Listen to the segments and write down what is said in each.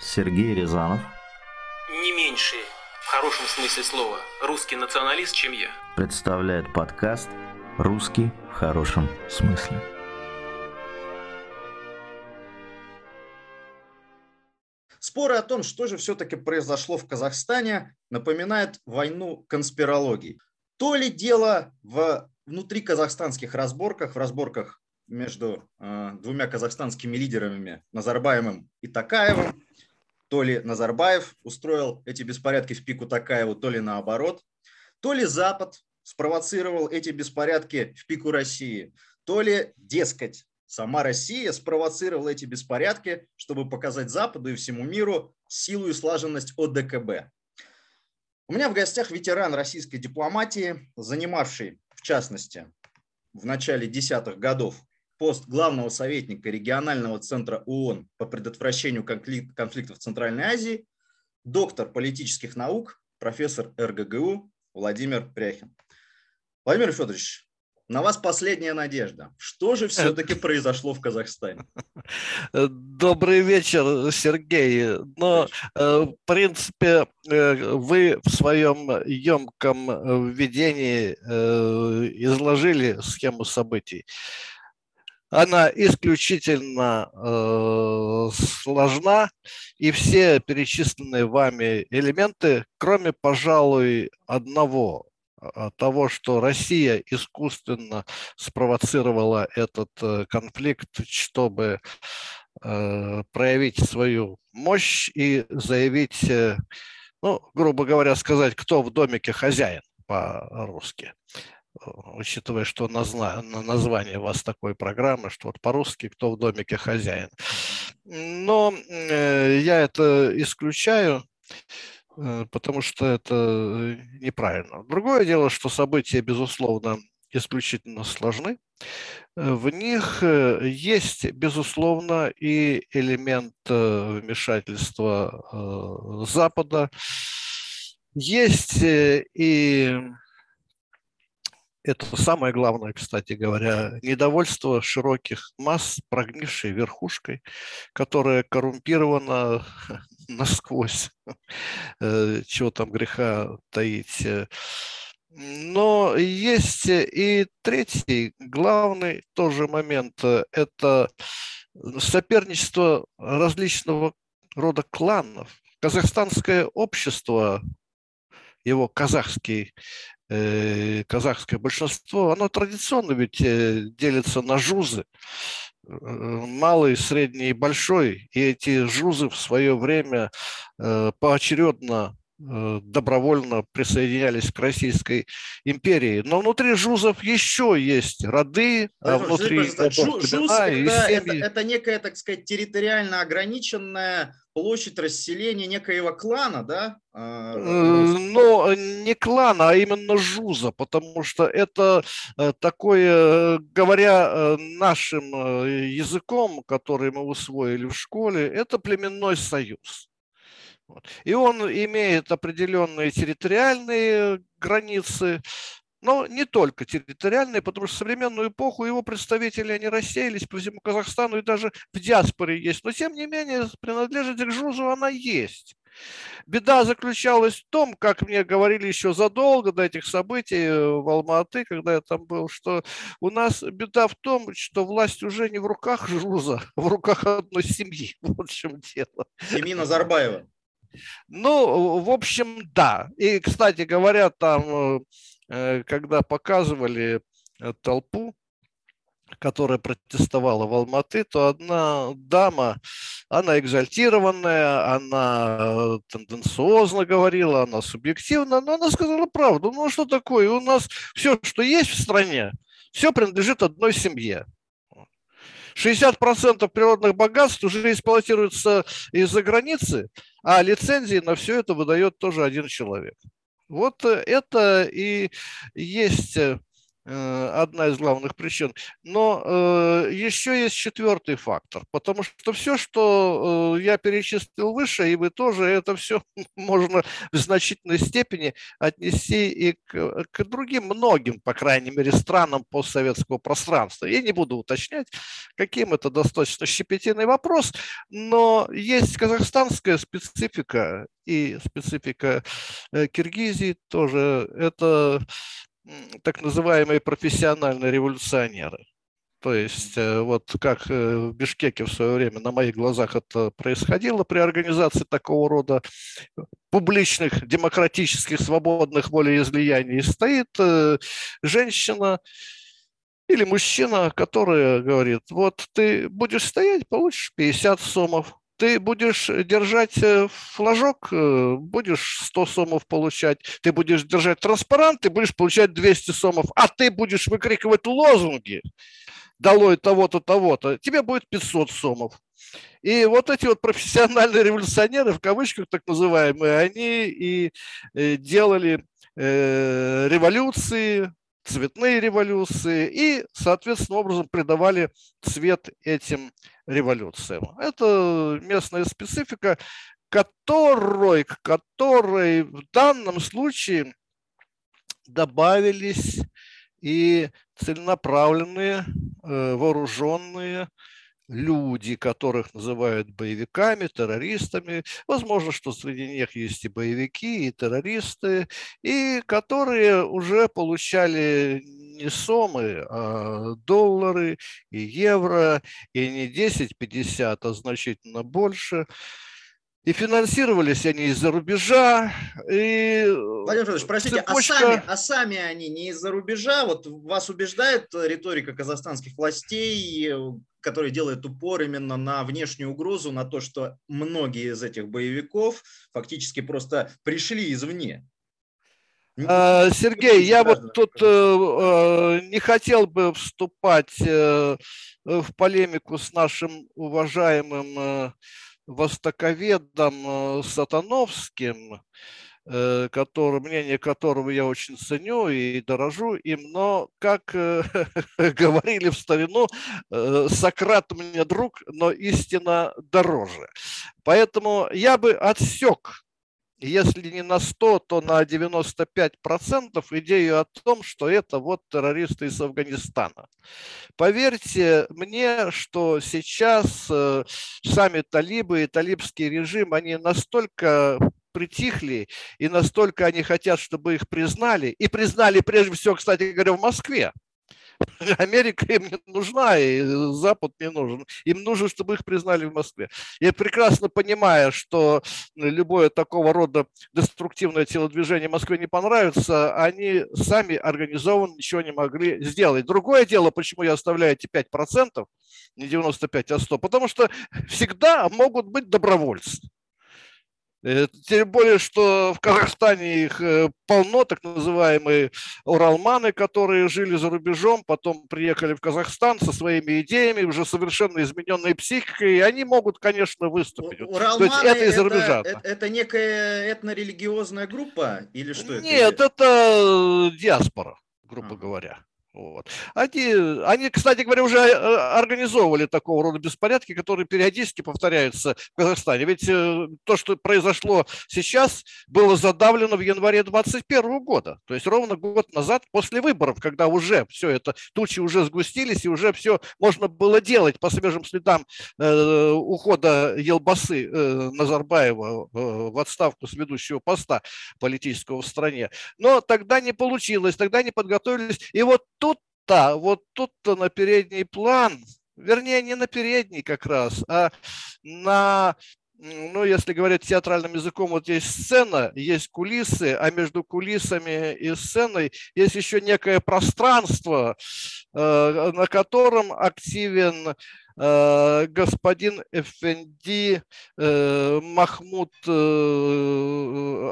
Сергей Рязанов. Не меньше, в хорошем смысле слова, русский националист, чем я. Представляет подкаст «Русский в хорошем смысле». Споры о том, что же все-таки произошло в Казахстане, напоминают войну конспирологий. То ли дело в внутри казахстанских разборках, в разборках между э, двумя казахстанскими лидерами Назарбаевым и Такаевым, то ли Назарбаев устроил эти беспорядки в пику Такаеву, то ли наоборот, то ли Запад спровоцировал эти беспорядки в пику России, то ли, дескать, сама Россия спровоцировала эти беспорядки, чтобы показать Западу и всему миру силу и слаженность ОДКБ. У меня в гостях ветеран российской дипломатии, занимавший, в частности, в начале десятых годов пост главного советника регионального центра ООН по предотвращению конфликтов в Центральной Азии, доктор политических наук, профессор РГГУ Владимир Пряхин. Владимир Федорович, на вас последняя надежда. Что же все-таки произошло в Казахстане? Добрый вечер, Сергей. Но, э, в принципе, э, вы в своем емком введении э, изложили схему событий она исключительно э, сложна, и все перечисленные вами элементы, кроме, пожалуй, одного, а, того, что Россия искусственно спровоцировала этот э, конфликт, чтобы э, проявить свою мощь и заявить, э, ну, грубо говоря, сказать, кто в домике хозяин по-русски учитывая, что назна, название у вас такой программы, что вот по-русски «Кто в домике хозяин». Но э, я это исключаю, э, потому что это неправильно. Другое дело, что события, безусловно, исключительно сложны. В них э, есть, безусловно, и элемент вмешательства Запада, есть и это самое главное, кстати говоря, недовольство широких масс, прогнившей верхушкой, которая коррумпирована насквозь, э, чего там греха таить. Но есть и третий, главный тоже момент – это соперничество различного рода кланов. Казахстанское общество, его казахский Э, казахское большинство, оно традиционно ведь э, делится на жузы, э, малый, средний и большой, и эти жузы в свое время поочередно Э, добровольно присоединялись к Российской империи. Но внутри жузов еще есть роды, а внутри Жу, жуз это, это, это некая, так сказать, территориально ограниченная площадь расселения некоего клана, да? А, э, но не клана, а именно жуза, потому что это э, такое, говоря нашим языком, который мы усвоили в школе, это племенной союз. И он имеет определенные территориальные границы, но не только территориальные, потому что в современную эпоху его представители, они рассеялись по всему Казахстану и даже в диаспоре есть. Но тем не менее, принадлежность к Жузу она есть. Беда заключалась в том, как мне говорили еще задолго до этих событий в Алматы, когда я там был, что у нас беда в том, что власть уже не в руках Жуза, а в руках одной семьи. Вот в чем дело. Семьи Назарбаева. Ну, в общем, да. И, кстати говоря, там, э, когда показывали э, толпу, которая протестовала в Алматы, то одна дама, она экзальтированная, она э, тенденциозно говорила, она субъективно, но она сказала правду. Ну, что такое? У нас все, что есть в стране, все принадлежит одной семье. 60% природных богатств уже эксплуатируются из-за границы, а лицензии на все это выдает тоже один человек. Вот э, это и есть э, одна из главных причин. Но э, еще есть четвертый фактор, потому что все, что э, я перечислил выше, и вы тоже, это все можно в значительной степени отнести и к, к другим многим, по крайней мере, странам постсоветского пространства. Я не буду уточнять, каким это достаточно щепетильный вопрос, но есть казахстанская специфика и специфика э, Киргизии тоже. Это так называемые профессиональные революционеры. То есть э, вот как э, в Бишкеке в свое время на моих глазах это происходило при организации такого рода публичных, демократических, свободных волеизлияний, стоит э, женщина или мужчина, который говорит, вот ты будешь стоять, получишь 50 сомов, ты будешь держать э, флажок, э, будешь 100 сомов получать, ты будешь держать транспарант, ты будешь получать 200 сомов, а ты будешь выкрикивать лозунги, долой того-то, того-то, тебе будет 500 сомов. И вот эти вот профессиональные революционеры, в кавычках так называемые, они и э, делали революции, цветные революции и, соответственно, образом придавали цвет этим революциям. Это местная специфика, которой, к которой в данном случае добавились и целенаправленные э, вооруженные люди, которых называют боевиками, террористами. Возможно, что среди них есть и боевики, и террористы, и которые уже получали не сомы, а доллары и евро, и не 10-50, а значительно больше. И финансировались они из-за рубежа. И Владимир Федорович, простите, а цепочка... а, сами, а сами они не из-за рубежа? Вот вас убеждает риторика казахстанских властей, который делает упор именно на внешнюю угрозу, на то, что многие из этих боевиков фактически просто пришли извне. А, Сергей, я вот тут э, э, не хотел бы вступать э, в полемику с нашим уважаемым востоковедом Сатановским, Э, который, мнение которого я очень ценю и дорожу им, но, как э, говорили в старину, э, Сократ мне друг, но истина дороже. Поэтому я бы отсек если не на 100, то на 95 процентов идею о том, что это вот террористы из Афганистана. Поверьте мне, что сейчас сами талибы и талибский режим, они настолько притихли, и настолько они хотят, чтобы их признали, и признали прежде всего, кстати говоря, в Москве. Америка им не нужна, и Запад не нужен. Им нужно, чтобы их признали в Москве. Я прекрасно понимаю, что любое такого рода деструктивное телодвижение Москве не понравится, они сами организованно ничего не могли сделать. Другое дело, почему я оставляю эти 5%, не 95, а 100, потому что всегда могут быть добровольцы. Э, тем более, что в Казахстане их э, полно, так называемые уралманы, которые жили за рубежом, потом приехали в Казахстан со своими идеями, уже совершенно измененной психикой, и они могут, конечно, выступить. Уралманы То есть это из-за рубежа. Это, это некая этнорелигиозная группа или что это? Нет, это диаспора, грубо а. говоря. Вот. Они, они, кстати говоря, уже э, организовывали такого рода беспорядки, которые периодически повторяются в Казахстане. Ведь э, то, что произошло сейчас, было задавлено в январе 2021 года. То есть ровно год назад после выборов, когда уже все это, тучи уже сгустились, и уже все можно было делать по свежим следам э, ухода Елбасы э, Назарбаева э, в отставку с ведущего поста политического в стране. Но тогда не получилось, тогда не подготовились. И вот тут да, вот тут-то на передний план, вернее, не на передний как раз, а на ну, если говорить театральным языком, вот есть сцена, есть кулисы, а между кулисами и сценой есть еще некое пространство, э, на котором активен э, господин Эфенди э, Махмуд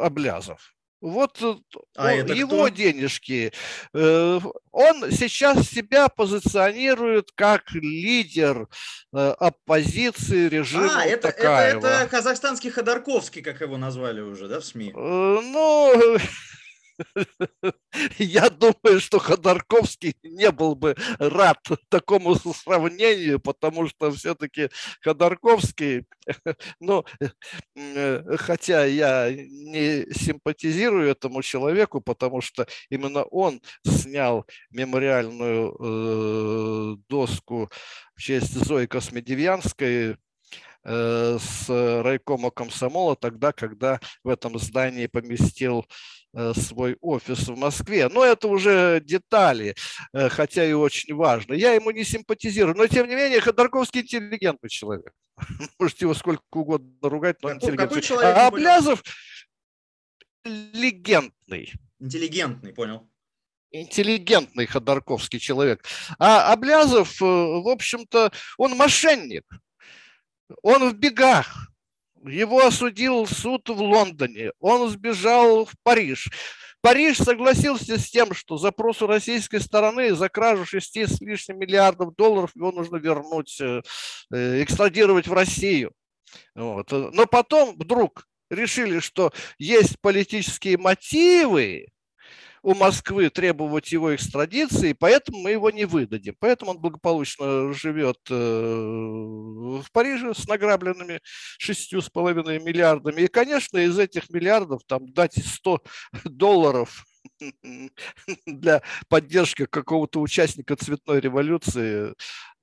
Аблязов. Вот э, а он, его кто? денежки. Э, он сейчас себя позиционирует как лидер э, оппозиции режима а, это, Это, это казахстанский Ходорковский, как его назвали уже, да, в СМИ? Ну, Я думаю, что Ходорковский не был бы рад такому сравнению, потому что все-таки Ходорковский, ну, э, хотя я не симпатизирую этому человеку, потому что именно он снял мемориальную э, доску в честь Зои Космедевьянской, Э, с райкома комсомола тогда, когда в этом здании поместил э, свой офис в Москве. Но это уже детали, э, хотя и очень важно. Я ему не симпатизирую, но тем не менее Ходорковский интеллигентный человек. Можете его сколько угодно ругать, но интеллигентный. человек, а? Аблязов легендный Интеллигентный, понял. интеллигентный Ходорковский человек. А Аблязов, э, в общем-то, он мошенник. Он в бегах. Его осудил суд в Лондоне. Он сбежал в Париж. Париж согласился с тем, что запросу российской стороны за кражу 6 с лишним миллиардов долларов его нужно вернуть, э, э, экстрадировать в Россию. Вот. Но потом вдруг решили, что есть политические мотивы, у Москвы требовать его экстрадиции, поэтому мы его не выдадим. Поэтому он благополучно живет э, в Париже с награбленными шестью с половиной миллиардами. И, конечно, из этих миллиардов там дать 100 долларов для поддержки какого-то участника цветной революции.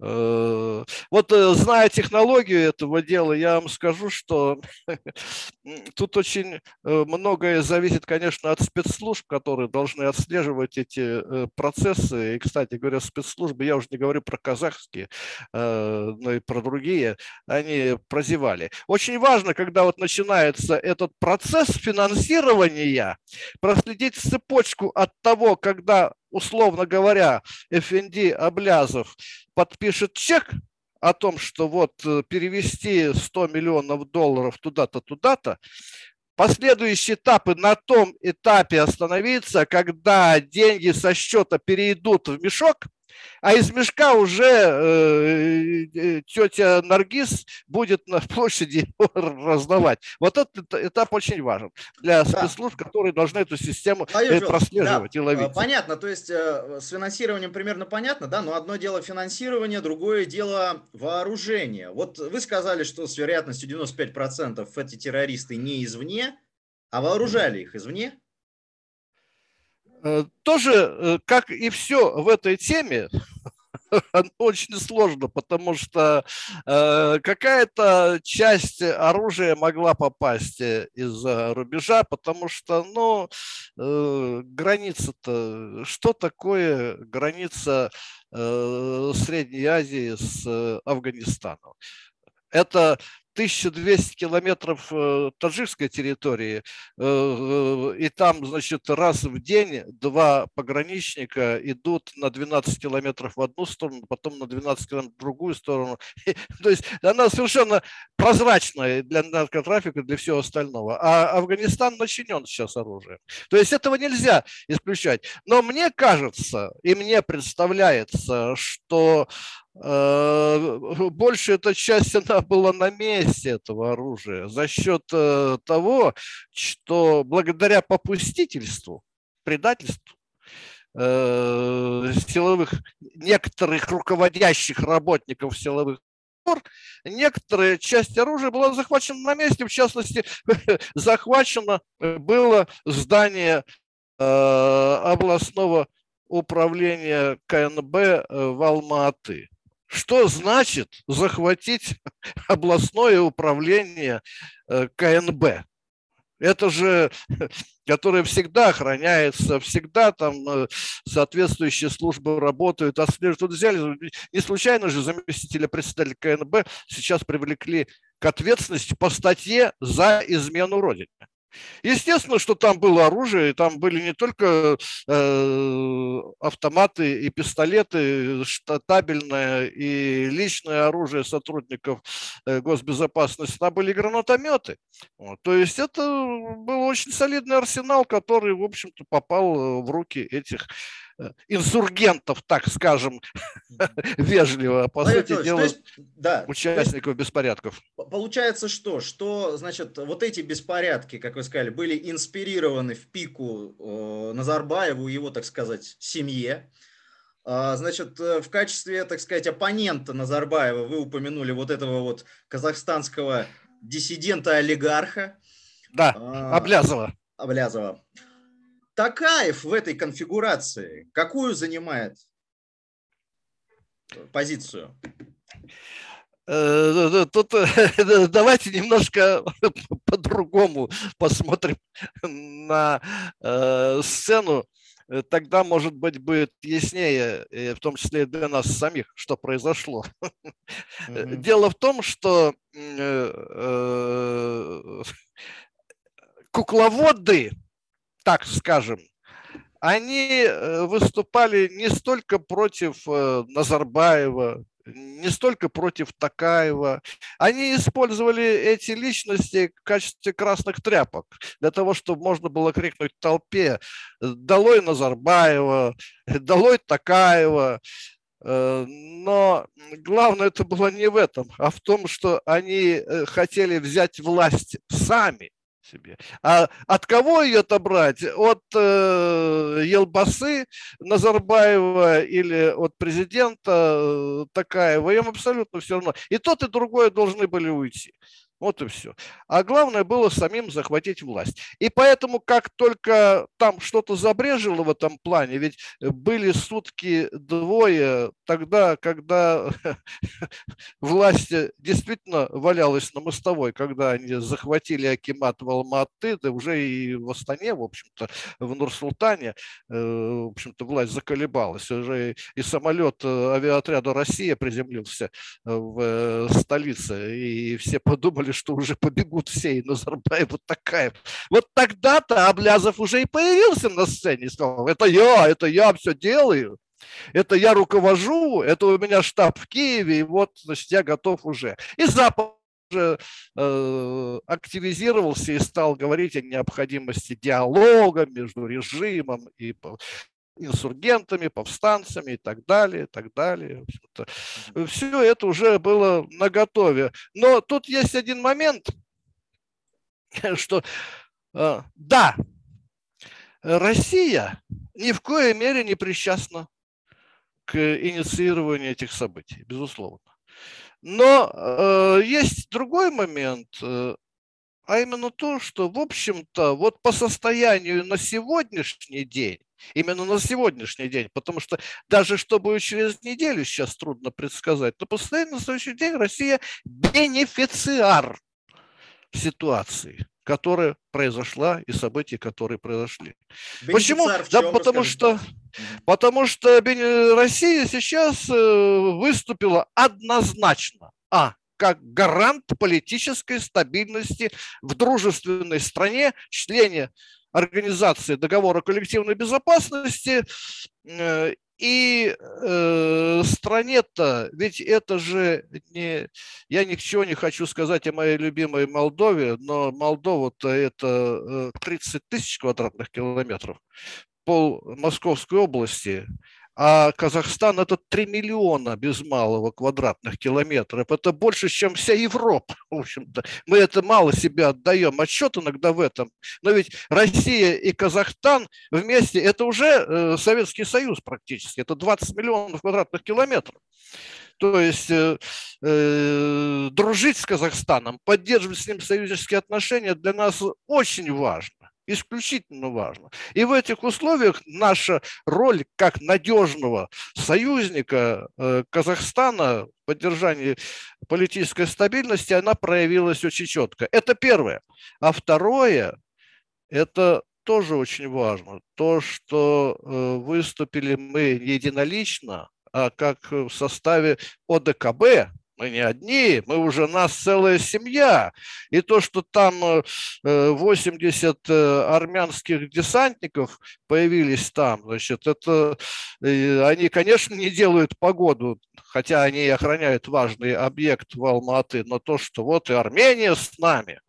Э, Вот э, зная технологию этого дела, я вам скажу, что тут очень э, многое зависит, конечно, от спецслужб, которые должны отслеживать эти процессы. И, кстати говоря, спецслужбы, я уже не говорю про казахские, но и про другие, они прозевали. Очень важно, когда вот начинается этот процесс финансирования, проследить цепочку от того, когда, условно говоря, ФНД Облязов подпишет чек о том, что вот э, перевести 100 миллионов долларов туда-то, туда-то, последующие этапы на том этапе остановиться, когда деньги со счета перейдут в мешок, а из мешка уже э, э, тетя Наргиз будет на площади раздавать. Вот этот этап очень важен для Да. спецслужб, которые должны эту систему э, Федорович, прослеживать да, и ловить. э, Понятно, то есть с финансированием примерно понятно, да, но одно дело финансирование, другое дело вооружение. Вот вы сказали, что с вероятностью 95% эти террористы не извне, а вооружали их извне. Э, Тоже, э, как и все в этой теме, очень сложно, потому что э, какая-то часть оружия могла попасть из-за рубежа, потому что, ну, граница-то, что такое граница Средней Азии с Афганистаном? Это 1200 километров э, таджикской территории, э, и там, значит, раз в день два пограничника идут на 12 километров в одну сторону, потом на 12 километров в другую сторону. То есть она совершенно прозрачная для наркотрафика, для всего остального. А Афганистан начинен сейчас оружием. То есть этого нельзя исключать. Но мне кажется, и мне представляется, что э, больше эта часть она была на месте этого оружия за счет э, того, что благодаря попустительству, предательству э, силовых некоторых руководящих работников силовых структур, некоторая часть оружия была захвачена на месте. В частности, захвачено было здание э, областного управления КНБ в Алма-Аты. Что значит захватить областное управление э, КНБ? Это же, которое всегда охраняется, всегда там э, соответствующие службы работают, отслеживают. Вот взяли, не случайно же заместителя председателя КНБ сейчас привлекли к ответственности по статье за измену Родине. Естественно, что там было оружие, и там были не только э, автоматы и пистолеты, штатабельное и личное оружие сотрудников э, госбезопасности, там были гранатометы. Вот. То есть это был очень солидный арсенал, который, в общем-то, попал э, в руки этих инсургентов, так скажем, вежливо, по Владимир сути дела, есть, да, то есть участников беспорядков. получается что? Что, значит, вот эти беспорядки, как вы сказали, были инспирированы в пику э, Назарбаеву и его, так сказать, семье. А, Значит, э, в качестве, так сказать, оппонента Назарбаева вы упомянули вот этого вот казахстанского диссидента-олигарха Да, а, Облязова. Такаев в этой конфигурации какую занимает э, позицию? Э, Тут э, давайте немножко по-другому посмотрим на э, сцену. Э, Тогда, может быть, будет яснее, э, в том числе и для нас самих, что произошло. Э, Мгм. Дело в том, что э, э, кукловоды, так скажем, они э, выступали не столько против э, Назарбаева, не столько против Такаева. Они использовали эти личности в качестве красных тряпок для того, чтобы можно было крикнуть толпе «Долой Назарбаева! Долой Такаева!» Э, Но главное это было не в этом, а в том, что они э, хотели взять власть сами себе. А от кого ее отобрать? От э, Елбасы Назарбаева или от президента э, Такаева? Им абсолютно все равно. И тот, и другое должны были уйти. Вот и все. А главное было самим захватить власть. И поэтому, как только там что-то забрежило в этом плане, ведь были сутки двое тогда, когда власть действительно валялась на мостовой, когда они захватили Акимат в Алма-Аты, да уже и в Астане, в общем-то, в Нур-Султане, э, в общем-то, власть заколебалась. Уже и самолет э, авиаотряда «Россия» приземлился в э, столице, и все подумали, что уже побегут все, и Назарбаев вот такая. Вот тогда-то Аблязов уже и появился на сцене и сказал, это я, это я все делаю, это я руковожу, это у меня штаб в Киеве, и вот, значит, я готов уже. И Запад э, активизировался и стал говорить о необходимости диалога между режимом и инсургентами, повстанцами и так далее, и так далее. Общем-то, Все это уже было наготове. Но тут есть один момент, что э, да, Россия ни в коей мере не причастна к инициированию этих событий, безусловно. Но э, есть другой момент, э, а именно то, что, в общем-то, вот по состоянию на сегодняшний день, именно на сегодняшний день, потому что даже что будет через неделю, сейчас трудно предсказать, но по состоянию на следующий день Россия бенефициар ситуации, которая произошла и событий, которые произошли. Почему? Бенефициар в Да потому расскажите, что. Потому что Бен- Россия сейчас э, выступила однозначно, а, как гарант политической стабильности в дружественной стране, члене Организации договора коллективной безопасности, э, и э, стране-то, ведь это же не... Я ничего не хочу сказать о моей любимой Молдове, но Молдова-то это э, 30 тысяч квадратных километров. Пол Московской области, а Казахстан это 3 миллиона без малого квадратных километров. Это больше, чем вся Европа, в общем-то. Мы это мало себе отдаем отчет иногда в этом. Но ведь Россия и Казахстан вместе, это уже э, Советский Союз практически, это 20 миллионов квадратных километров. То есть э, э, дружить с Казахстаном, поддерживать с ним союзнические отношения для нас очень важно исключительно важно. И в этих условиях наша роль как надежного союзника э, Казахстана в поддержании политической стабильности, она проявилась очень четко. Это первое. А второе, это тоже очень важно. То, что э, выступили мы не единолично, а как в составе ОДКБ, мы не одни, мы уже нас целая семья. И то, что там 80 э, э, армянских десантников появились там, значит, это э, они, конечно, не делают погоду, хотя они и охраняют важный объект в Алматы, но то, что вот и Армения с нами,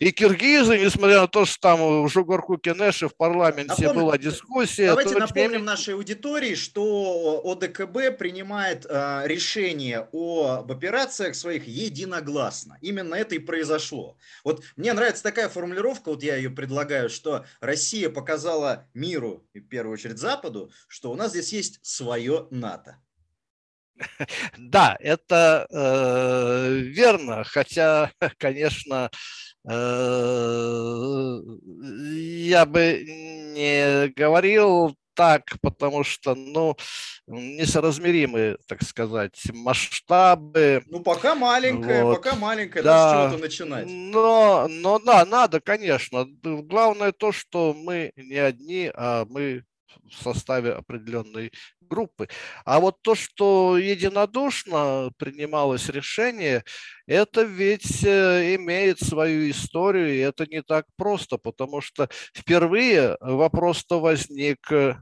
и киргизы, несмотря на то, что там в Жугорку Кенеше в парламенте Напомню, была дискуссия. Давайте напомним не... нашей аудитории, что ОДКБ принимает э, решение об операциях своих единогласно. Именно это и произошло. Вот мне нравится такая формулировка, вот я ее предлагаю, что Россия показала миру, и в первую очередь Западу, что у нас здесь есть свое НАТО. Да, это э, верно, хотя, конечно, э, я бы не говорил так, потому что, ну, несоразмеримы, так сказать, масштабы. Ну, пока маленькая, вот. пока маленькая, да, с чего-то начинать. Но, но да, надо, конечно. Главное то, что мы не одни, а мы в составе определенной группы. А вот то, что единодушно принималось решение, это ведь э, имеет свою историю, и это не так просто, потому что впервые вопрос-то возник э,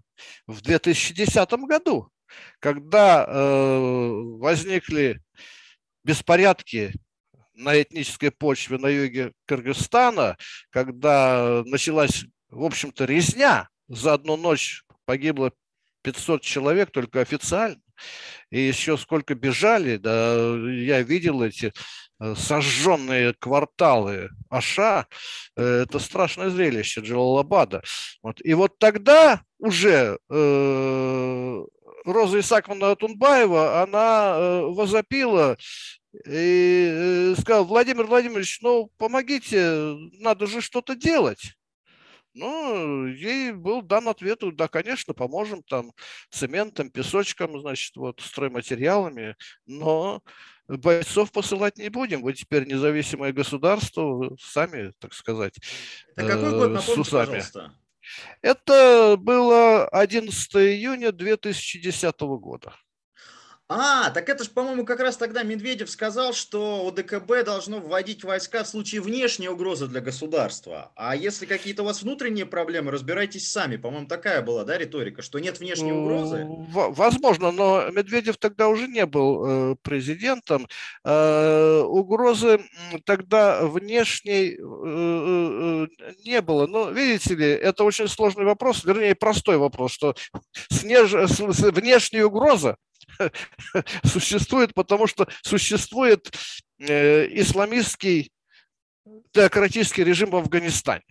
в 2010 году, когда э, возникли беспорядки на этнической почве на юге Кыргызстана, когда началась, в общем-то, резня за одну ночь погибло 500 человек только официально. И еще сколько бежали, да, я видел эти э, сожженные кварталы Аша, э, это страшное зрелище Джалалабада. Вот. И вот тогда уже э, Роза Исаковна Тунбаева, она э, возопила и э, сказала, Владимир Владимирович, ну помогите, надо же что-то делать. Ну, ей был дан ответ, да, конечно, поможем там цементом, песочком, значит, вот, стройматериалами, но бойцов посылать не будем. Вы теперь независимое государство, сами, так сказать, Это какой год, э, напомните, пожалуйста? Это было 11 июня 2010 года. А, так это же, по-моему, как раз тогда Медведев сказал, что ОДКБ должно вводить войска в случае внешней угрозы для государства. А если какие-то у вас внутренние проблемы, разбирайтесь сами. По-моему, такая была, да, риторика, что нет внешней угрозы? Возможно, но Медведев тогда уже не был э, президентом. Э, угрозы тогда внешней э, не было. Но, видите ли, это очень сложный вопрос, вернее, простой вопрос, что внешняя угроза существует, потому что существует э, исламистский теократический режим в Афганистане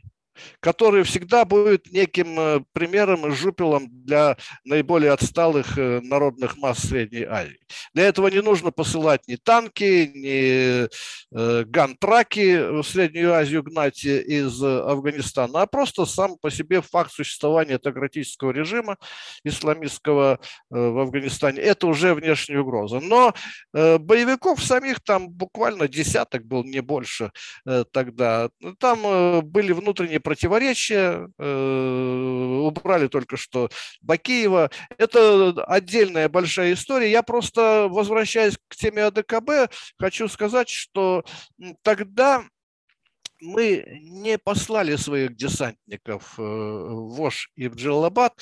который всегда будет неким э, примером жупелом для наиболее отсталых э, народных масс Средней Азии. Для этого не нужно посылать ни танки, ни э, гантраки в Среднюю Азию гнать из Афганистана, а просто сам по себе факт существования теократического режима исламистского в Афганистане – это уже внешняя угроза. Но боевиков самих там буквально десяток был, не больше тогда. Там были внутренние противоречия, э, убрали только что Бакиева. Это отдельная большая история. Я просто, возвращаясь к теме АДКБ, хочу сказать, что тогда мы не послали своих десантников э, в Ош и в Джалабад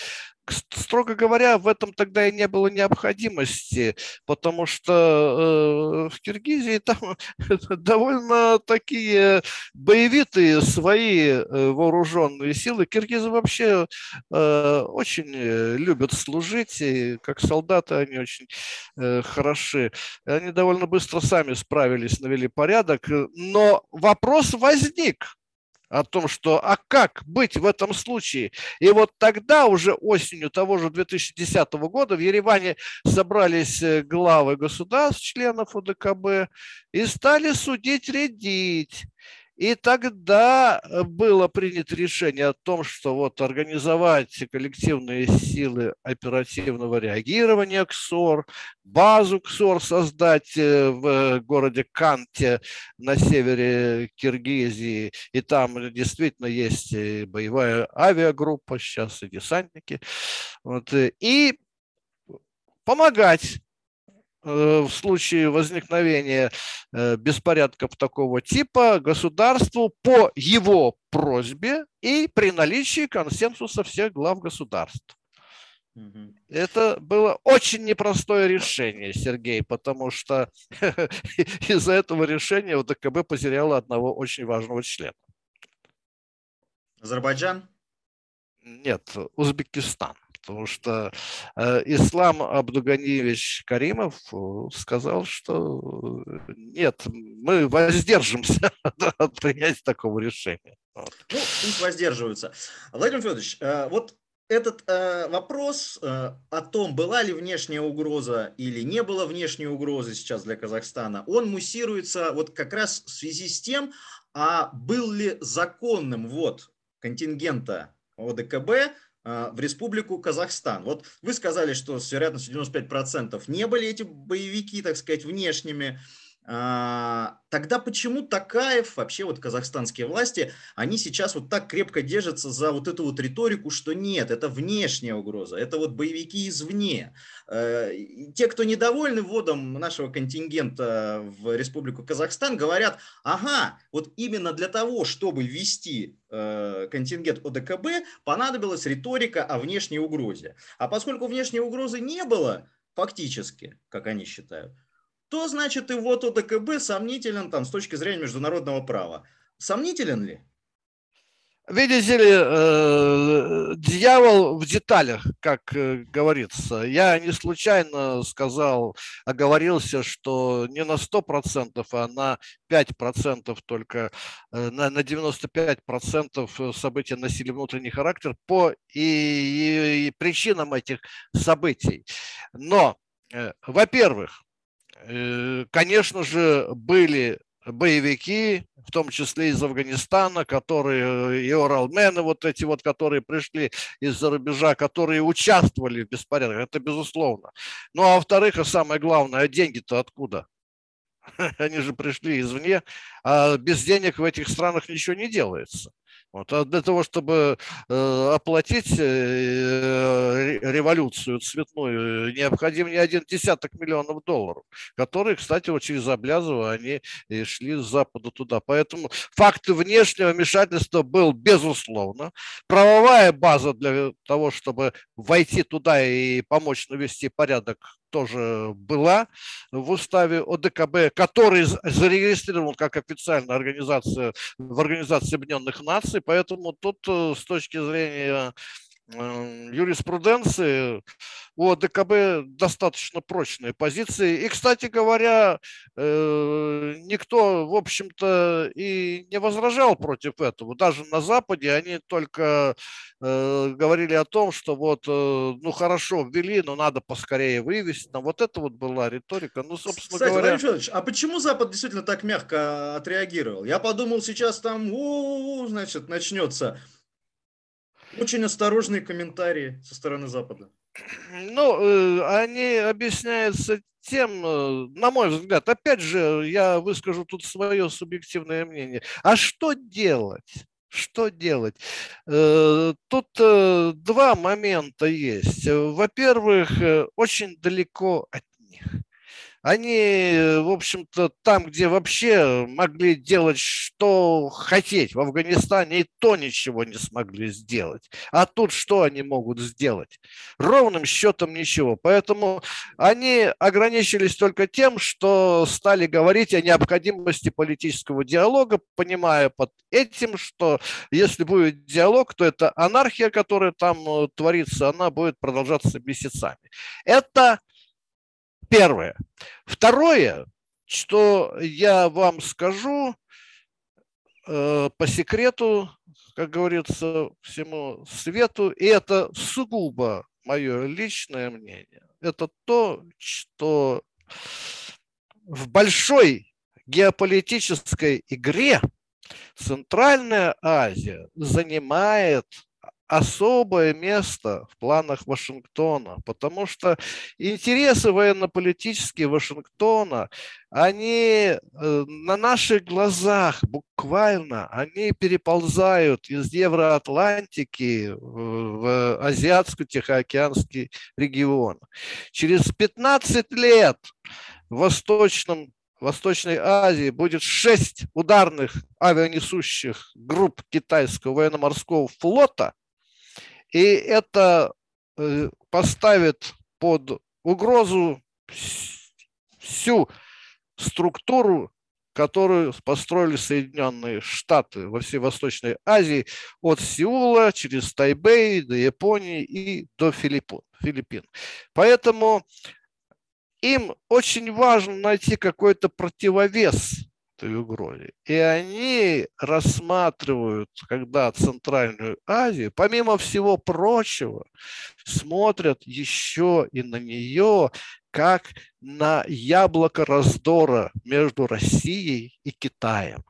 строго говоря, в этом тогда и не было необходимости, потому что э, в Киргизии там довольно такие боевитые свои э, вооруженные силы. Киргизы вообще э, очень любят служить, и как солдаты они очень хороши. Они довольно быстро сами справились, навели порядок, но вопрос возник о том, что а как быть в этом случае. И вот тогда уже осенью того же 2010 года в Ереване собрались э, главы государств, членов УДКБ, и стали судить, рядить. И тогда э, было принято решение о том, что вот организовать коллективные силы оперативного реагирования КСОР, базу КСОР создать э, в городе Канте на севере Киргизии. И там действительно есть боевая авиагруппа, сейчас и десантники. Вот. И помогать э, в случае возникновения э, беспорядков такого типа государству по его просьбе и при наличии консенсуса всех глав государств. Это было очень непростое решение, Сергей, потому что из-за этого решения ОДКБ потеряла одного очень важного члена. Азербайджан? Нет, Узбекистан. Потому что э, Ислам Абдуганиевич Каримов э, сказал, что э, нет, мы воздержимся от принятия такого решения. Вот. Ну, пусть воздерживаются. Владимир Федорович, вот этот э, вопрос э, о том, была ли внешняя угроза или не было внешней угрозы сейчас для Казахстана, он муссируется вот как раз в связи с тем, а был ли законным ввод контингента ОДКБ в Республику Казахстан. Вот вы сказали, что с вероятностью 95% не были эти боевики, так сказать, внешними. А, тогда почему Такаев, вообще вот казахстанские власти, они сейчас вот так крепко держатся за вот эту вот риторику, что нет, это внешняя угроза, это вот боевики извне. Э, те, кто недовольны вводом нашего контингента в Республику Казахстан, говорят, ага, вот именно для того, чтобы ввести э, контингент ОДКБ, понадобилась риторика о внешней угрозе. А поскольку внешней угрозы не было, фактически, как они считают, то значит и вот ОДКБ сомнителен там с точки зрения международного права. Сомнителен ли? Видите ли, э, дьявол в деталях, как э, говорится. Я не случайно сказал, оговорился, что не на 100%, а на 5% только, э, на, на 95% события носили внутренний характер по и, и, и причинам этих событий. Но, во-первых, конечно же, были боевики, в том числе из Афганистана, которые, и Оралмены, вот эти вот, которые пришли из-за рубежа, которые участвовали в беспорядках, это безусловно. Ну, а во-вторых, и самое главное, а деньги-то откуда? Они же пришли извне, а без денег в этих странах ничего не делается. Вот. А для того, чтобы э, оплатить э, революцию цветную, необходим не один десяток миллионов долларов, которые, кстати, вот через Облязова они шли с запада туда. Поэтому факт внешнего вмешательства был безусловно. Правовая база для того, чтобы войти туда и помочь навести порядок тоже была в уставе ОДКБ, который зарегистрирован как официальная организация в Организации Объединенных Наций, поэтому тут э, с точки зрения юриспруденции у ДКБ достаточно прочные позиции. И, кстати говоря, э, никто, в общем-то, и не возражал против этого. Даже на Западе они только э, говорили о том, что вот, э, ну хорошо, ввели, но надо поскорее вывести. Но вот это вот была риторика. Ну, собственно Кстати, говоря... Владимир а почему Запад действительно так мягко отреагировал? Я подумал, сейчас там, значит, начнется очень осторожные комментарии со стороны Запада. Ну, э, они объясняются тем, э, на мой взгляд, опять же, я выскажу тут свое субъективное мнение. А что делать? Что делать? Э, тут два момента есть. Во-первых, очень далеко от них они, в общем-то, там, где вообще могли делать, что хотеть, в Афганистане и то ничего не смогли сделать. А тут что они могут сделать? Ровным счетом ничего. Поэтому они ограничились только тем, что стали говорить о необходимости политического диалога, понимая под этим, что если будет диалог, то эта анархия, которая там э, творится, она будет продолжаться месяцами. Это Первое. Второе, что я вам скажу э, по секрету, как говорится, всему свету, и это сугубо мое личное мнение, это то, что в большой геополитической игре Центральная Азия занимает особое место в планах Вашингтона, потому что интересы военно-политические Вашингтона, они э, на наших глазах буквально, они переползают из Евроатлантики в Азиатско-Тихоокеанский регион. Через 15 лет в Восточном Восточной Азии будет шесть ударных авианесущих групп китайского военно-морского флота, и это э, поставит под угрозу всю структуру, которую построили Соединенные Штаты во всей Восточной Азии от Сеула через Тайбэй до Японии и до Филиппин. Поэтому им очень важно найти какой-то противовес этой угрозе. И они рассматривают, когда Центральную Азию, помимо всего прочего, смотрят еще и на нее как на яблоко раздора между Россией и Китаем.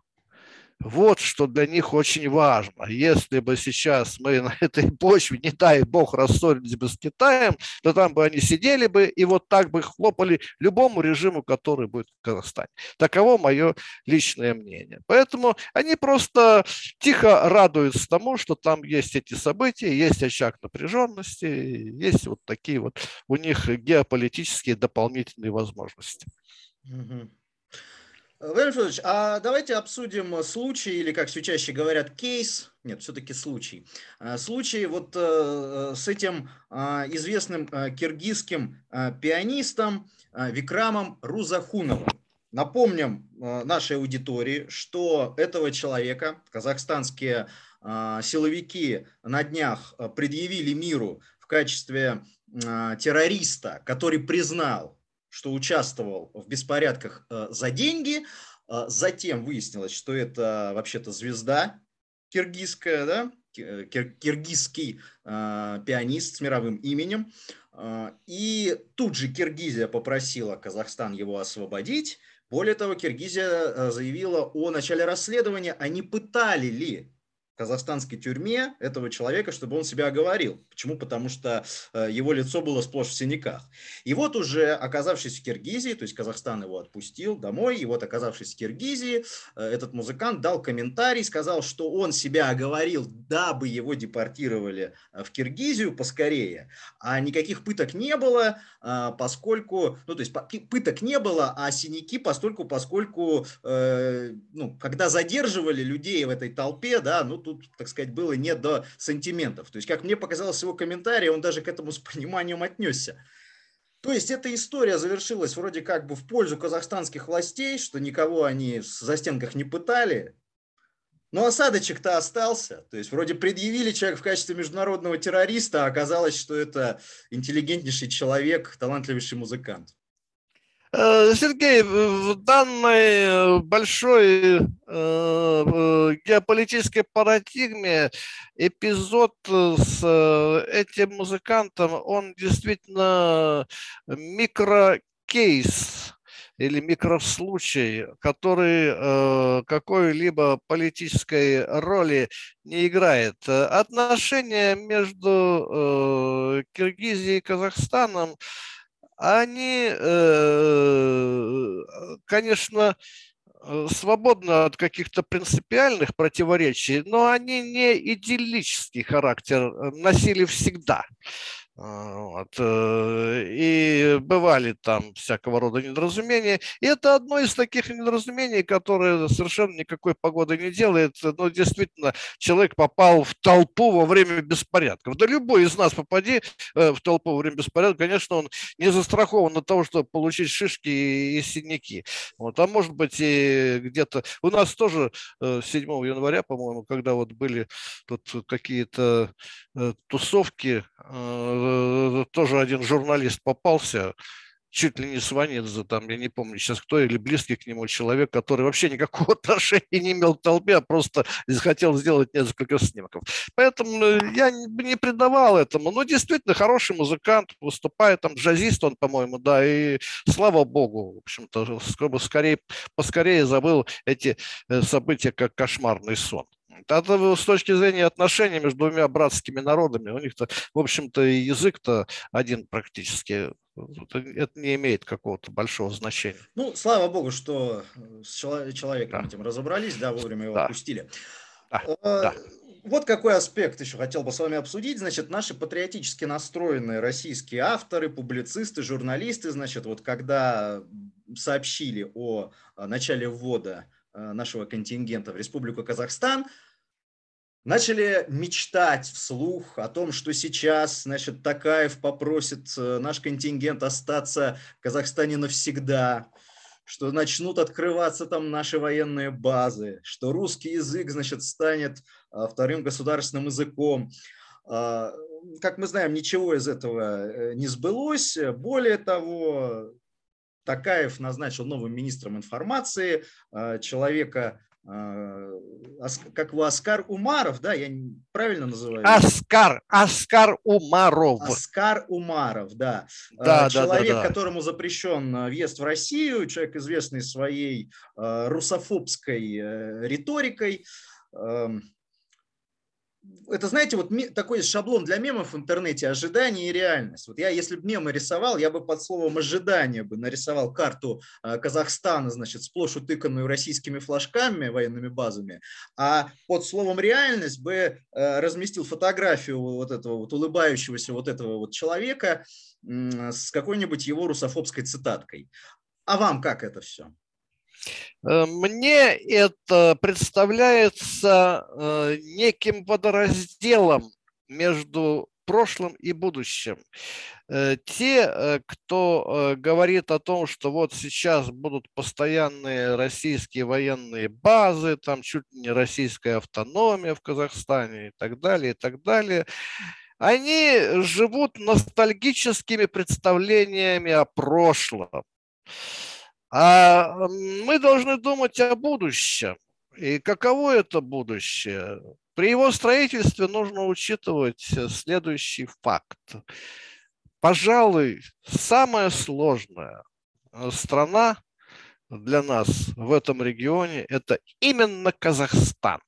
Вот что для них очень важно. Если бы сейчас мы на этой почве, не дай бог, рассорились бы с Китаем, то там бы они сидели бы и вот так бы хлопали любому режиму, который будет в Казахстане. Таково мое личное мнение. Поэтому они просто тихо радуются тому, что там есть эти события, есть очаг напряженности, есть вот такие вот у них геополитические дополнительные возможности. Угу. Владимир Федорович, а давайте обсудим случай, или, как все чаще говорят, кейс, нет, все-таки случай. А, случай вот э, с этим а, известным а, киргизским пианистом Викрамом Рузахуновым. Напомним нашей аудитории, что этого человека казахстанские силовики на днях предъявили миру в качестве террориста, который признал что участвовал в беспорядках э, за деньги. Э, затем выяснилось, что это вообще-то звезда киргизская, да, э, киргизский пианист с мировым именем. И тут же Киргизия попросила Казахстан его освободить. Более того, Киргизия заявила о начале расследования, не пытали ли казахстанской тюрьме этого человека, чтобы он себя оговорил. Почему? Потому что э, его лицо было сплошь в синяках. И вот уже оказавшись в Киргизии, то есть Казахстан его отпустил домой, и вот оказавшись в Киргизии, э, этот музыкант дал комментарий, сказал, что он себя оговорил, дабы его депортировали э, в Киргизию поскорее, а никаких пыток не было, поскольку, ну то есть пыток не было, а синяки постольку, поскольку, ну, когда задерживали людей в этой толпе, да, ну тут, так сказать, было не до сантиментов. То есть, как мне показалось его комментарий, он даже к этому с пониманием отнесся. То есть эта история завершилась вроде как бы в пользу казахстанских властей, что никого они в застенках не пытали, но осадочек-то остался. То есть вроде предъявили человека в качестве международного террориста, а оказалось, что это интеллигентнейший человек, талантливейший музыкант. Э, Сергей, в данной большой э, геополитической парадигме эпизод с э, этим музыкантом, он действительно микрокейс или микрослучай, который какой-либо политической роли не играет. Отношения между Киргизией и Казахстаном они, э, конечно, э, свободны от каких-то принципиальных противоречий, но они не идиллический характер э, носили всегда. А, вот. Э, и бывали там всякого рода недоразумения. И это одно из таких недоразумений, которое совершенно никакой погоды не делает. Но действительно, человек попал в толпу во время беспорядков. Да любой из нас попади э, в толпу во время беспорядка, конечно, он не застрахован от того, чтобы получить шишки и синяки. Вот. А может быть и где-то... У нас тоже 7 э, января, по-моему, когда вот были тут какие-то тусовки тоже один журналист попался, чуть ли не Сванидзе, там, я не помню сейчас кто, или близкий к нему человек, который вообще никакого отношения не имел к толпе, а просто хотел сделать несколько снимков. Поэтому э, я не придавал этому. Но действительно хороший музыкант, выступает там, джазист он, по-моему, да, и слава богу, в общем-то, скорее, поскорее забыл эти э, события, как кошмарный сон. Это с точки зрения отношений между двумя братскими народами. У них-то, в общем-то, язык-то один практически. Это не имеет какого-то большого значения. Ну, слава богу, что с человеком да. этим разобрались, да, вовремя его да. опустили. Да. А, да. Вот какой аспект еще хотел бы с вами обсудить. Значит, наши патриотически настроенные российские авторы, публицисты, журналисты, значит, вот когда сообщили о начале ввода э, нашего контингента в Республику Казахстан, начали мечтать вслух о том, что сейчас, значит, Такаев попросит э, наш контингент остаться в Казахстане навсегда, что начнут открываться там наши военные базы, что русский язык, значит, станет а, вторым государственным языком. А, как мы знаем, ничего из этого э, не сбылось. Более того, Такаев назначил новым министром информации человека, как его Оскар Умаров, да, я правильно называю? Оскар, Оскар Умаров. Оскар Умаров, да. А, да человек, да, да, да. которому запрещен а, въезд в Россию, человек, известный своей русофобской э, риторикой. Это, знаете, вот такой шаблон для мемов в интернете – ожидание и реальность. Вот я, если бы мемы рисовал, я бы под словом «ожидание» бы нарисовал карту а, Казахстана, значит, сплошь утыканную российскими флажками, военными базами, а под словом «реальность» бы э, разместил фотографию вот этого вот улыбающегося вот этого вот человека с какой-нибудь его русофобской цитаткой. А вам как это все? Э, мне это представляется э, неким подразделом между прошлым и будущим. Э, те, кто говорит о том, что вот сейчас будут постоянные российские военные базы, там чуть не российская автономия в Казахстане и так далее, и так далее, они живут ностальгическими представлениями о прошлом. А мы должны думать о будущем. И каково это будущее? При его строительстве нужно учитывать следующий факт. Пожалуй, самая сложная страна для нас в этом регионе – это именно Казахстан.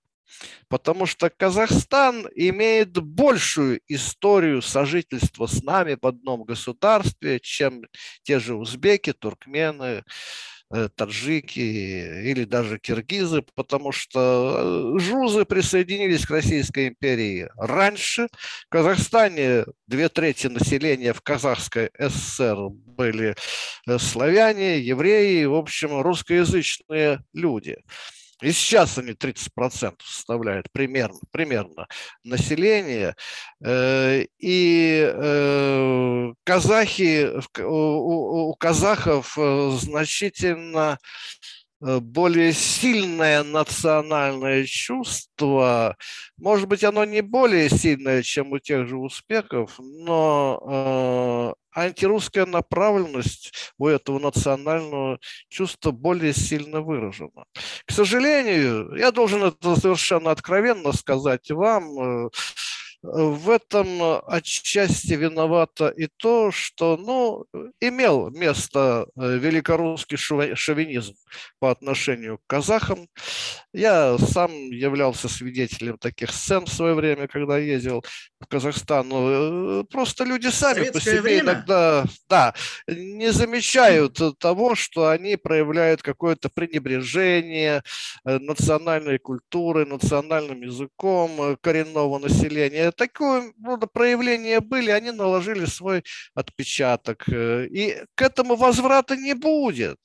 Потому что Казахстан имеет большую историю сожительства с нами в одном государстве, чем те же узбеки, туркмены, э, таджики или даже киргизы, потому что э, жузы присоединились к Российской империи раньше. В Казахстане две трети населения в Казахской ССР были э, славяне, евреи, в общем, русскоязычные люди. И сейчас они 30% составляют примерно, примерно население. Э, и э, казахи, у казахов э, значительно более сильное национальное чувство. Может быть, оно не более сильное, чем у тех же успехов, но антирусская направленность у этого национального чувства более сильно выражена. К сожалению, я должен это совершенно откровенно сказать вам, э, в этом отчасти виновато и то, что ну, имел место э, великорусский шовинизм по отношению к казахам. Я сам являлся свидетелем таких сцен в свое время, когда ездил в Казахстан. Ну, э, просто люди сами Советское по себе время. иногда да, не замечают того, что они проявляют какое-то пренебрежение э, национальной культуры, национальным языком коренного населения такое рода проявления были, они наложили свой отпечаток. Э, и к этому возврата не будет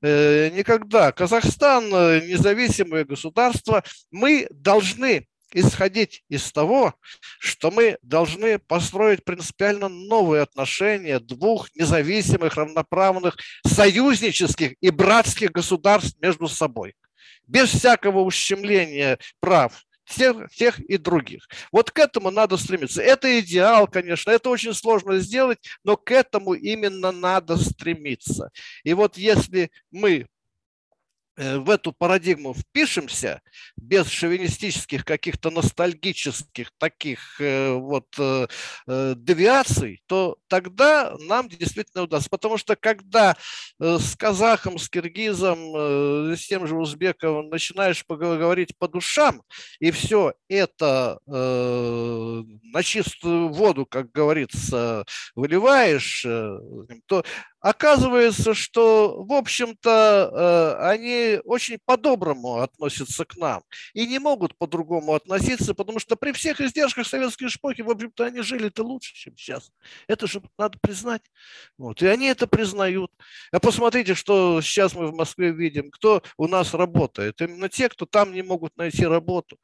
э, никогда. Казахстан э, – независимое государство. Мы должны исходить из того, что мы должны построить принципиально новые отношения двух независимых, равноправных, союзнических и братских государств между собой. Без всякого ущемления прав всех, тех и других. Вот к этому надо стремиться. Это идеал, конечно, это очень сложно сделать, но к этому именно надо стремиться. И вот если мы в эту парадигму впишемся без шовинистических каких-то ностальгических таких э, вот э, девиаций, то тогда нам действительно удастся. Потому что когда с казахом, с киргизом, с тем же узбеком начинаешь поговорить по душам, и все это на чистую воду, как говорится, выливаешь, то Оказывается, что, в общем-то, э, они очень по-доброму относятся к нам и не могут по-другому относиться, потому что при всех издержках советской эпохи, в общем-то, они жили-то лучше, чем сейчас. Это же надо признать. Вот. И они это признают. А посмотрите, что сейчас мы в Москве видим, кто у нас работает. Именно те, кто там не могут найти работу.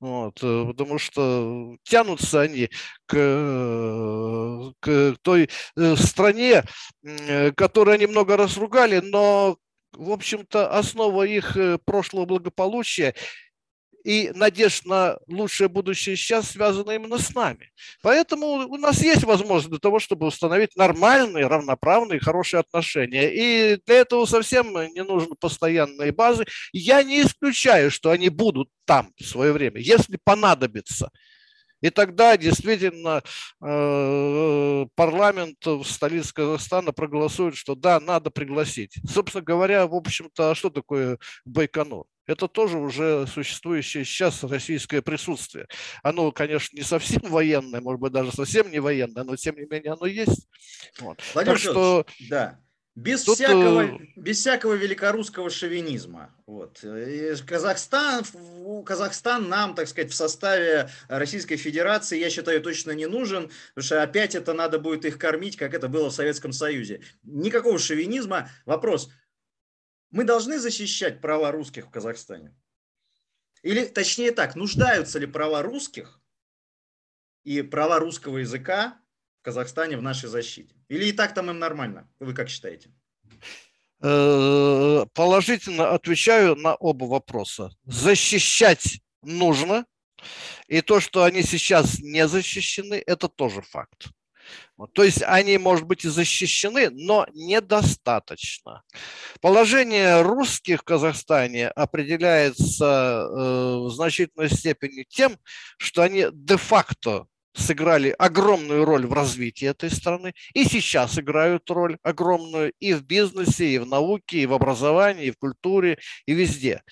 Вот, э, потому что тянутся они к, э, к той стране, Э, которые они много раз ругали, но, в общем-то, основа их прошлого благополучия и надежд на лучшее будущее сейчас связана именно с нами. Поэтому у нас есть возможность для того, чтобы установить нормальные, равноправные, хорошие отношения. И для этого совсем не нужны постоянные базы. Я не исключаю, что они будут там в свое время, если понадобится. И тогда действительно э, парламент в столице Казахстана проголосует, что да, надо пригласить. Собственно говоря, в общем-то, а что такое Байконур? Это тоже уже существующее сейчас российское присутствие. Оно, конечно, не совсем военное, может быть, даже совсем не военное, но тем не менее оно есть. Вот. Владимир так что, да. Без, Тут... всякого, э, без всякого великорусского шовинизма. Вот. И Казахстан, Казахстан нам, так сказать, в составе Российской Федерации, я считаю, точно не нужен, потому что опять это надо будет их кормить, как это было в Советском Союзе. Никакого шовинизма. Вопрос. Мы должны защищать права русских в Казахстане? Или, точнее так, нуждаются ли права русских и права русского языка в Казахстане в нашей защите? Или и так там им нормально? Вы как считаете? Э, положительно отвечаю на оба вопроса. Защищать нужно, и то, что они сейчас не защищены, это тоже факт. Вот, то есть они, может быть, и защищены, но недостаточно. Положение русских в Казахстане определяется э, в значительной степени тем, что они де-факто сыграли огромную роль в развитии этой страны и сейчас играют роль огромную и в бизнесе, и в науке, и в образовании, и в культуре, и везде.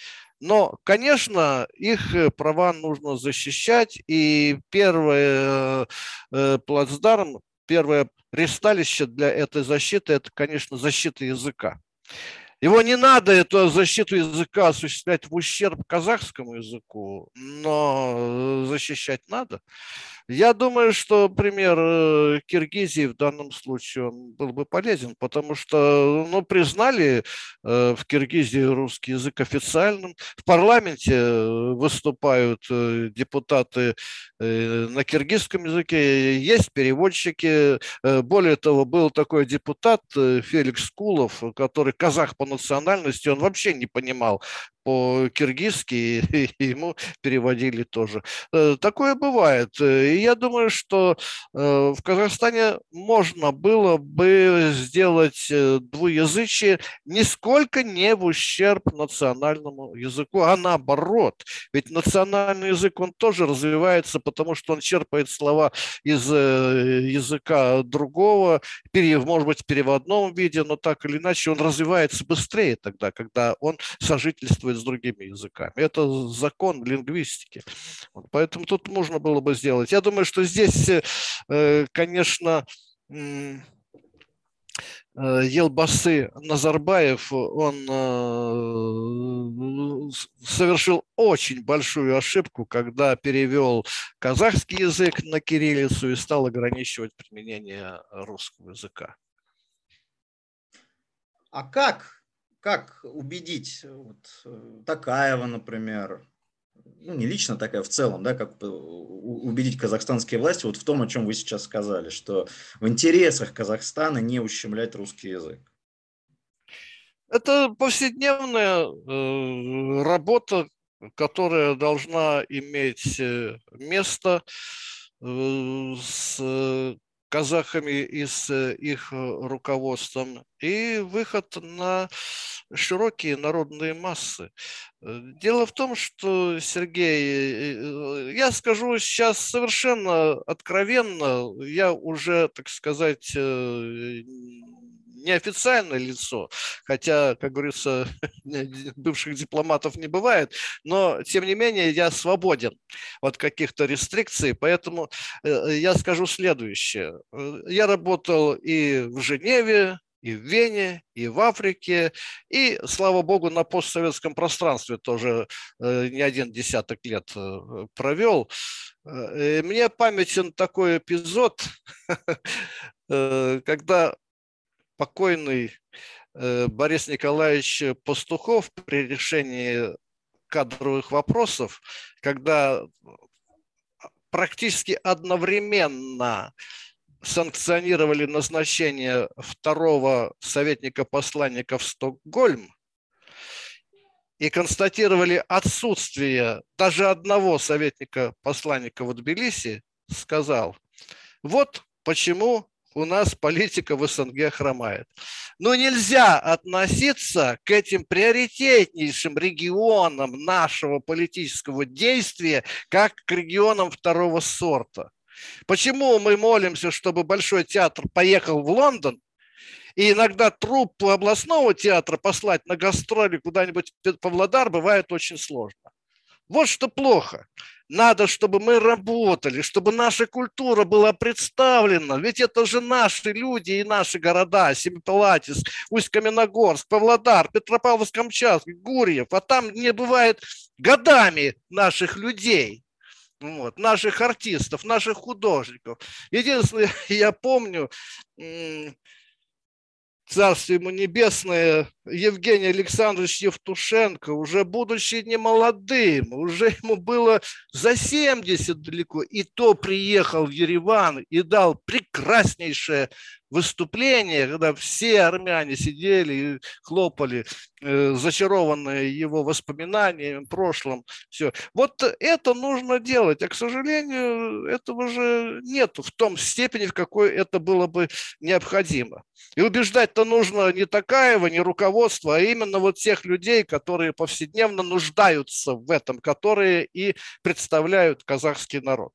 Но, конечно, их э, права нужно защищать, и первый э, э, плацдарм, первое ресталище для этой защиты – это, конечно, защита языка. Его не надо, эту защиту языка осуществлять в ущерб казахскому языку, но защищать надо. Я думаю, что пример э, Киргизии в данном случае он был бы полезен, потому что ну, признали э, в Киргизии русский язык официальным. В парламенте э, выступают депутаты на киргизском языке, есть переводчики. Более того, был такой депутат Феликс Кулов, который казах по национальности, он вообще не понимал по-киргизски, и ему переводили тоже. Э, такое бывает. И я думаю, что э, в Казахстане можно было бы сделать э, двуязычие нисколько не в ущерб национальному языку, а наоборот. Ведь национальный язык, он тоже развивается, потому что он черпает слова из языка другого, может быть, в переводном виде, но так или иначе он развивается быстрее тогда, когда он сожительствует с другими языками. Это закон лингвистики. Поэтому тут можно было бы сделать. Я думаю, что здесь, э, конечно, э, Елбасы Назарбаев, он э, совершил очень большую ошибку, когда перевел казахский язык на кириллицу и стал ограничивать применение русского языка. А как как убедить вот, э, Такаева, например, ну, не лично такая, в целом, да, как убедить казахстанские власти вот в том, о чем вы сейчас сказали, что в интересах Казахстана не ущемлять русский язык? Это повседневная э, работа, которая должна иметь э, место э, с казахами и с их руководством, и выход на широкие народные массы. Дело в том, что, Сергей, я скажу сейчас совершенно откровенно, я уже, так сказать, неофициальное лицо, хотя, как говорится, бывших дипломатов не бывает, но, тем не менее, я свободен от каких-то рестрикций, поэтому э, я скажу следующее. Э, я работал и в Женеве, и в Вене, и в Африке, и, слава богу, на постсоветском пространстве тоже э, не один десяток лет провел. Мне памятен такой эпизод, когда покойный э, Борис Николаевич Пастухов при решении кадровых вопросов, когда практически одновременно санкционировали назначение второго советника-посланника в Стокгольм и констатировали отсутствие даже одного советника-посланника в Тбилиси, сказал, вот почему у нас политика в СНГ хромает. Но нельзя относиться к этим приоритетнейшим регионам нашего политического действия как к регионам второго сорта. Почему мы молимся, чтобы Большой театр поехал в Лондон, и иногда труппу областного театра послать на гастроли куда-нибудь в Павлодар бывает очень сложно. Вот что плохо. Надо, чтобы мы работали, чтобы наша культура была представлена. Ведь это же наши люди и наши города. Семипалатис, Усть-Каменогорск, Павлодар, Петропавловск-Камчатск, Гурьев. А там не бывает годами наших людей. Вот, наших артистов, наших художников. Единственное, я помню, царство ему небесное, Евгений Александрович Евтушенко, уже будучи не молодым, уже ему было за 70 далеко, и то приехал в Ереван и дал прекраснейшее выступление, когда все армяне сидели и хлопали, э, зачарованные его воспоминаниями в прошлом. Все. Вот это нужно делать, а, к сожалению, этого же нет в том степени, в какой это было бы необходимо. И убеждать-то нужно не Такаева, не руководство, а именно вот тех людей, которые повседневно нуждаются в этом, которые и представляют казахский народ.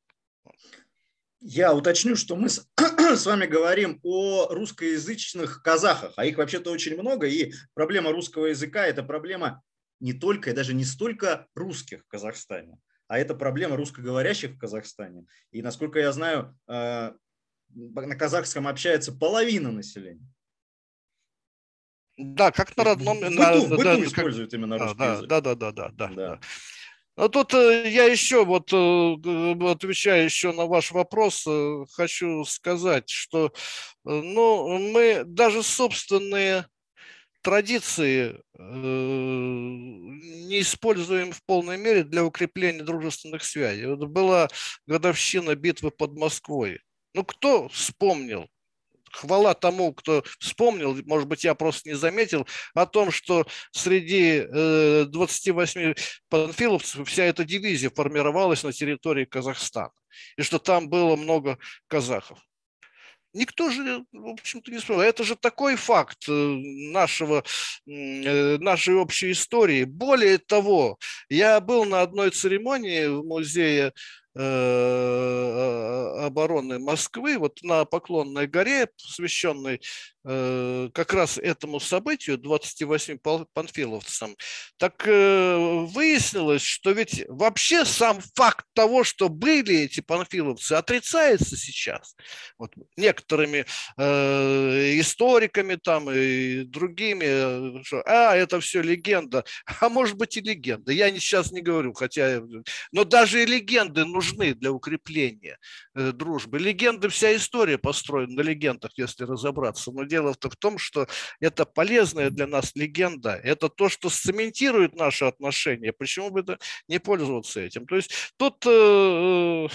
Я уточню, что мы с, с вами говорим о русскоязычных казахах, а их вообще-то очень много, и проблема русского языка – это проблема не только и даже не столько русских в Казахстане, а это проблема русскоговорящих в Казахстане. И, насколько я знаю, э, на казахском общается половина населения. Да, как на родном... Быту, на, быту да, используют как, именно русский да, язык. Да, да, да, да, да. Да. да. Но тут э, я еще вот э, отвечая еще на ваш вопрос, э, хочу сказать, что ну, мы даже собственные традиции не используем в полной мере для укрепления дружественных связей. Вот была годовщина битвы под Москвой. Ну, кто вспомнил хвала тому, кто вспомнил, может быть, я просто не заметил, о том, что среди 28 э, панфиловцев вся эта дивизия формировалась на территории Казахстана, и что там было много казахов. Никто же, в общем-то, не вспомнил. Это же такой факт э, нашего, э, нашей общей истории. Более того, я был на одной церемонии в музее обороны Москвы, вот на Поклонной горе, посвященной Э, как раз этому событию, 28 панфиловцам, так э, выяснилось, что ведь вообще сам факт того, что были эти панфиловцы, отрицается сейчас. Вот некоторыми э, историками там и другими, что, а, это все легенда, а может быть и легенда, я сейчас не говорю, хотя, но даже и легенды нужны для укрепления э, дружбы. Легенды, вся история построена на легендах, если разобраться, но дело-то в том, что это полезная для нас легенда, это то, что цементирует наши отношения. Почему бы это не пользоваться этим? То есть тут э,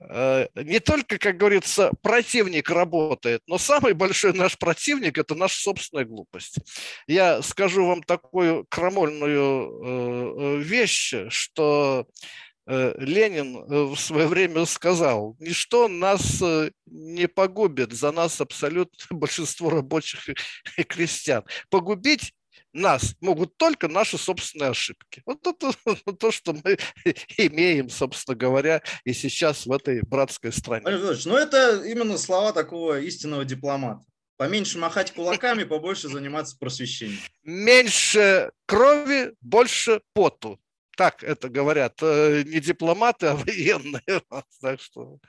э, не только, как говорится, противник работает, но самый большой наш противник – это наша собственная глупость. Я скажу вам такую крамольную э, вещь, что э, Ленин э, в свое время сказал, ничто нас не погубит, за нас абсолютно большинство рабочих и крестьян. Погубить нас могут только наши собственные ошибки. Вот это то, что мы имеем, собственно говоря, и сейчас в этой братской стране. Ну это именно слова такого истинного дипломата. Поменьше махать кулаками, побольше заниматься просвещением. Меньше крови, больше поту. Так это говорят э, не дипломаты, а военные. Так что...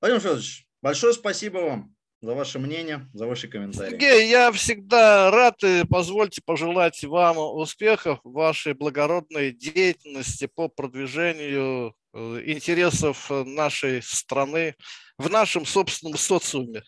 Владимир Федорович, большое спасибо вам за ваше мнение, за ваши комментарии. Сергей, я всегда рад и позвольте пожелать вам успехов в вашей благородной деятельности по продвижению э, интересов нашей страны в нашем собственном социуме.